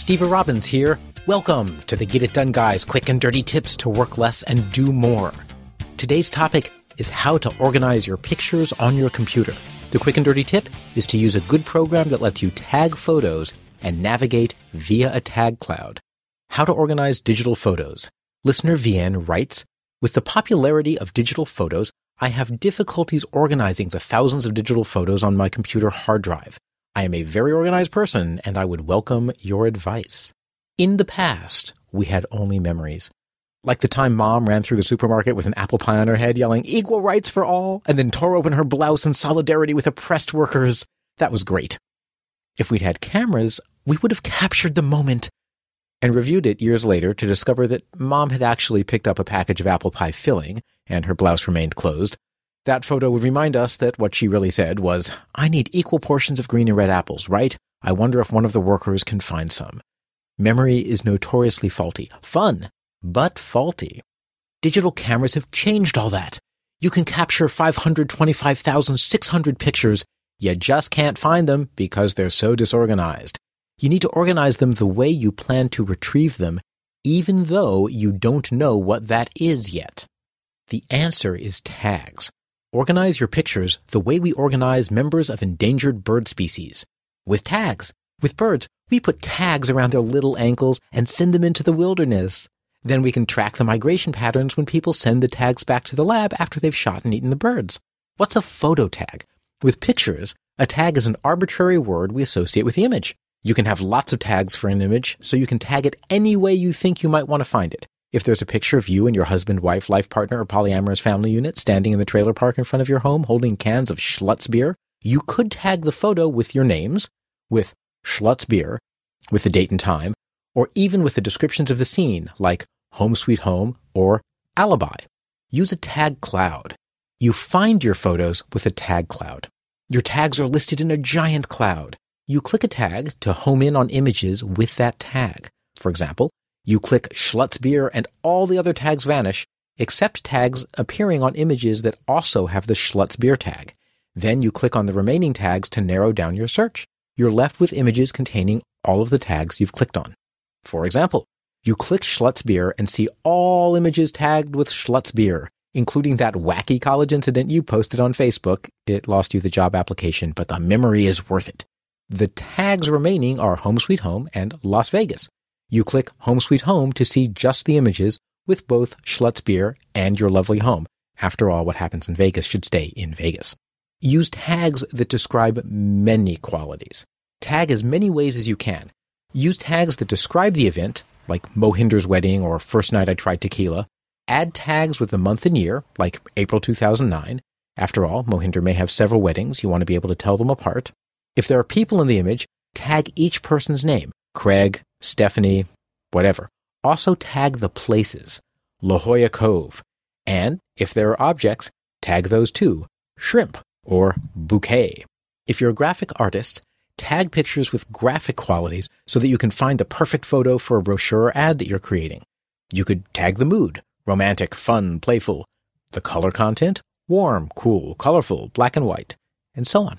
Steve Robbins here. Welcome to the Get It Done Guys quick and dirty tips to work less and do more. Today's topic is how to organize your pictures on your computer. The quick and dirty tip is to use a good program that lets you tag photos and navigate via a tag cloud. How to organize digital photos. Listener VN writes, with the popularity of digital photos, I have difficulties organizing the thousands of digital photos on my computer hard drive. I am a very organized person and I would welcome your advice. In the past, we had only memories. Like the time mom ran through the supermarket with an apple pie on her head yelling, equal rights for all, and then tore open her blouse in solidarity with oppressed workers. That was great. If we'd had cameras, we would have captured the moment and reviewed it years later to discover that mom had actually picked up a package of apple pie filling and her blouse remained closed. That photo would remind us that what she really said was, I need equal portions of green and red apples, right? I wonder if one of the workers can find some. Memory is notoriously faulty. Fun, but faulty. Digital cameras have changed all that. You can capture 525,600 pictures, you just can't find them because they're so disorganized. You need to organize them the way you plan to retrieve them, even though you don't know what that is yet. The answer is tags. Organize your pictures the way we organize members of endangered bird species. With tags. With birds, we put tags around their little ankles and send them into the wilderness. Then we can track the migration patterns when people send the tags back to the lab after they've shot and eaten the birds. What's a photo tag? With pictures, a tag is an arbitrary word we associate with the image. You can have lots of tags for an image, so you can tag it any way you think you might want to find it. If there's a picture of you and your husband, wife, life partner, or polyamorous family unit standing in the trailer park in front of your home holding cans of Schlutz beer, you could tag the photo with your names, with Schlutz beer, with the date and time, or even with the descriptions of the scene, like Home Sweet Home or Alibi. Use a tag cloud. You find your photos with a tag cloud. Your tags are listed in a giant cloud. You click a tag to home in on images with that tag. For example, you click Schlutz beer and all the other tags vanish, except tags appearing on images that also have the Schlutz beer tag. Then you click on the remaining tags to narrow down your search. You're left with images containing all of the tags you've clicked on. For example, you click Schlutz beer and see all images tagged with Schlutz beer, including that wacky college incident you posted on Facebook. It lost you the job application, but the memory is worth it. The tags remaining are Home Sweet Home and Las Vegas. You click Home Sweet Home to see just the images with both Schlutz beer and your lovely home. After all, what happens in Vegas should stay in Vegas. Use tags that describe many qualities. Tag as many ways as you can. Use tags that describe the event, like Mohinder's wedding or first night I tried tequila. Add tags with the month and year, like April 2009. After all, Mohinder may have several weddings. You want to be able to tell them apart. If there are people in the image, tag each person's name. Craig, Stephanie, whatever. Also tag the places, La Jolla Cove. And if there are objects, tag those too, shrimp or bouquet. If you're a graphic artist, tag pictures with graphic qualities so that you can find the perfect photo for a brochure or ad that you're creating. You could tag the mood, romantic, fun, playful. The color content, warm, cool, colorful, black and white, and so on.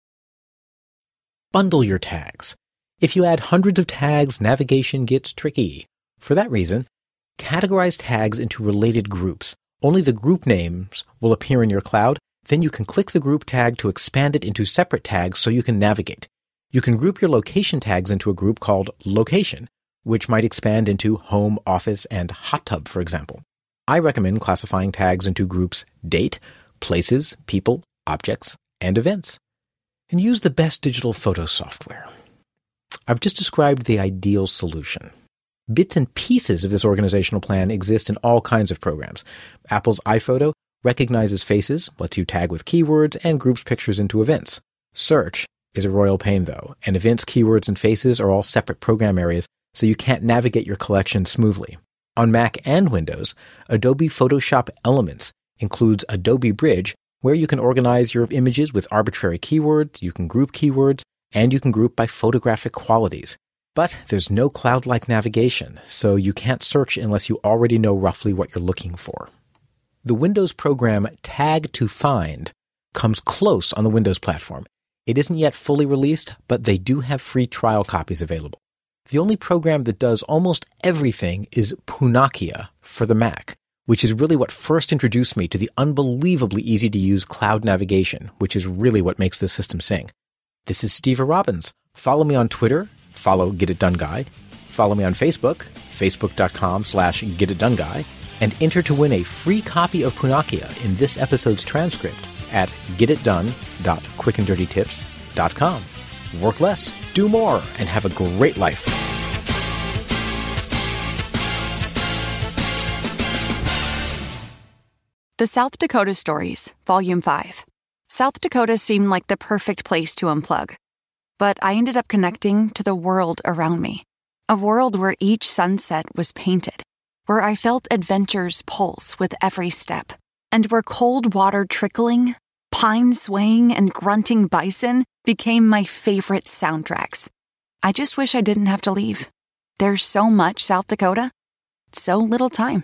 Bundle your tags. If you add hundreds of tags, navigation gets tricky. For that reason, categorize tags into related groups. Only the group names will appear in your cloud. Then you can click the group tag to expand it into separate tags so you can navigate. You can group your location tags into a group called location, which might expand into home, office, and hot tub, for example. I recommend classifying tags into groups date, places, people, objects, and events. And use the best digital photo software. I've just described the ideal solution. Bits and pieces of this organizational plan exist in all kinds of programs. Apple's iPhoto recognizes faces, lets you tag with keywords, and groups pictures into events. Search is a royal pain though, and events, keywords, and faces are all separate program areas, so you can't navigate your collection smoothly. On Mac and Windows, Adobe Photoshop Elements includes Adobe Bridge, where you can organize your images with arbitrary keywords, you can group keywords, and you can group by photographic qualities. But there's no cloud like navigation, so you can't search unless you already know roughly what you're looking for. The Windows program Tag to Find comes close on the Windows platform. It isn't yet fully released, but they do have free trial copies available. The only program that does almost everything is Punakea for the Mac, which is really what first introduced me to the unbelievably easy to use cloud navigation, which is really what makes this system sing. This is Steve Robbins. Follow me on Twitter, follow Get It Done Guy. Follow me on Facebook, facebook.com slash Get It Done Guy, and enter to win a free copy of Punakea in this episode's transcript at getitdone.quickanddirtytips.com. Work less, do more, and have a great life. The South Dakota Stories, Volume 5. South Dakota seemed like the perfect place to unplug. But I ended up connecting to the world around me. A world where each sunset was painted, where I felt adventure's pulse with every step, and where cold water trickling, pine swaying, and grunting bison became my favorite soundtracks. I just wish I didn't have to leave. There's so much South Dakota, so little time.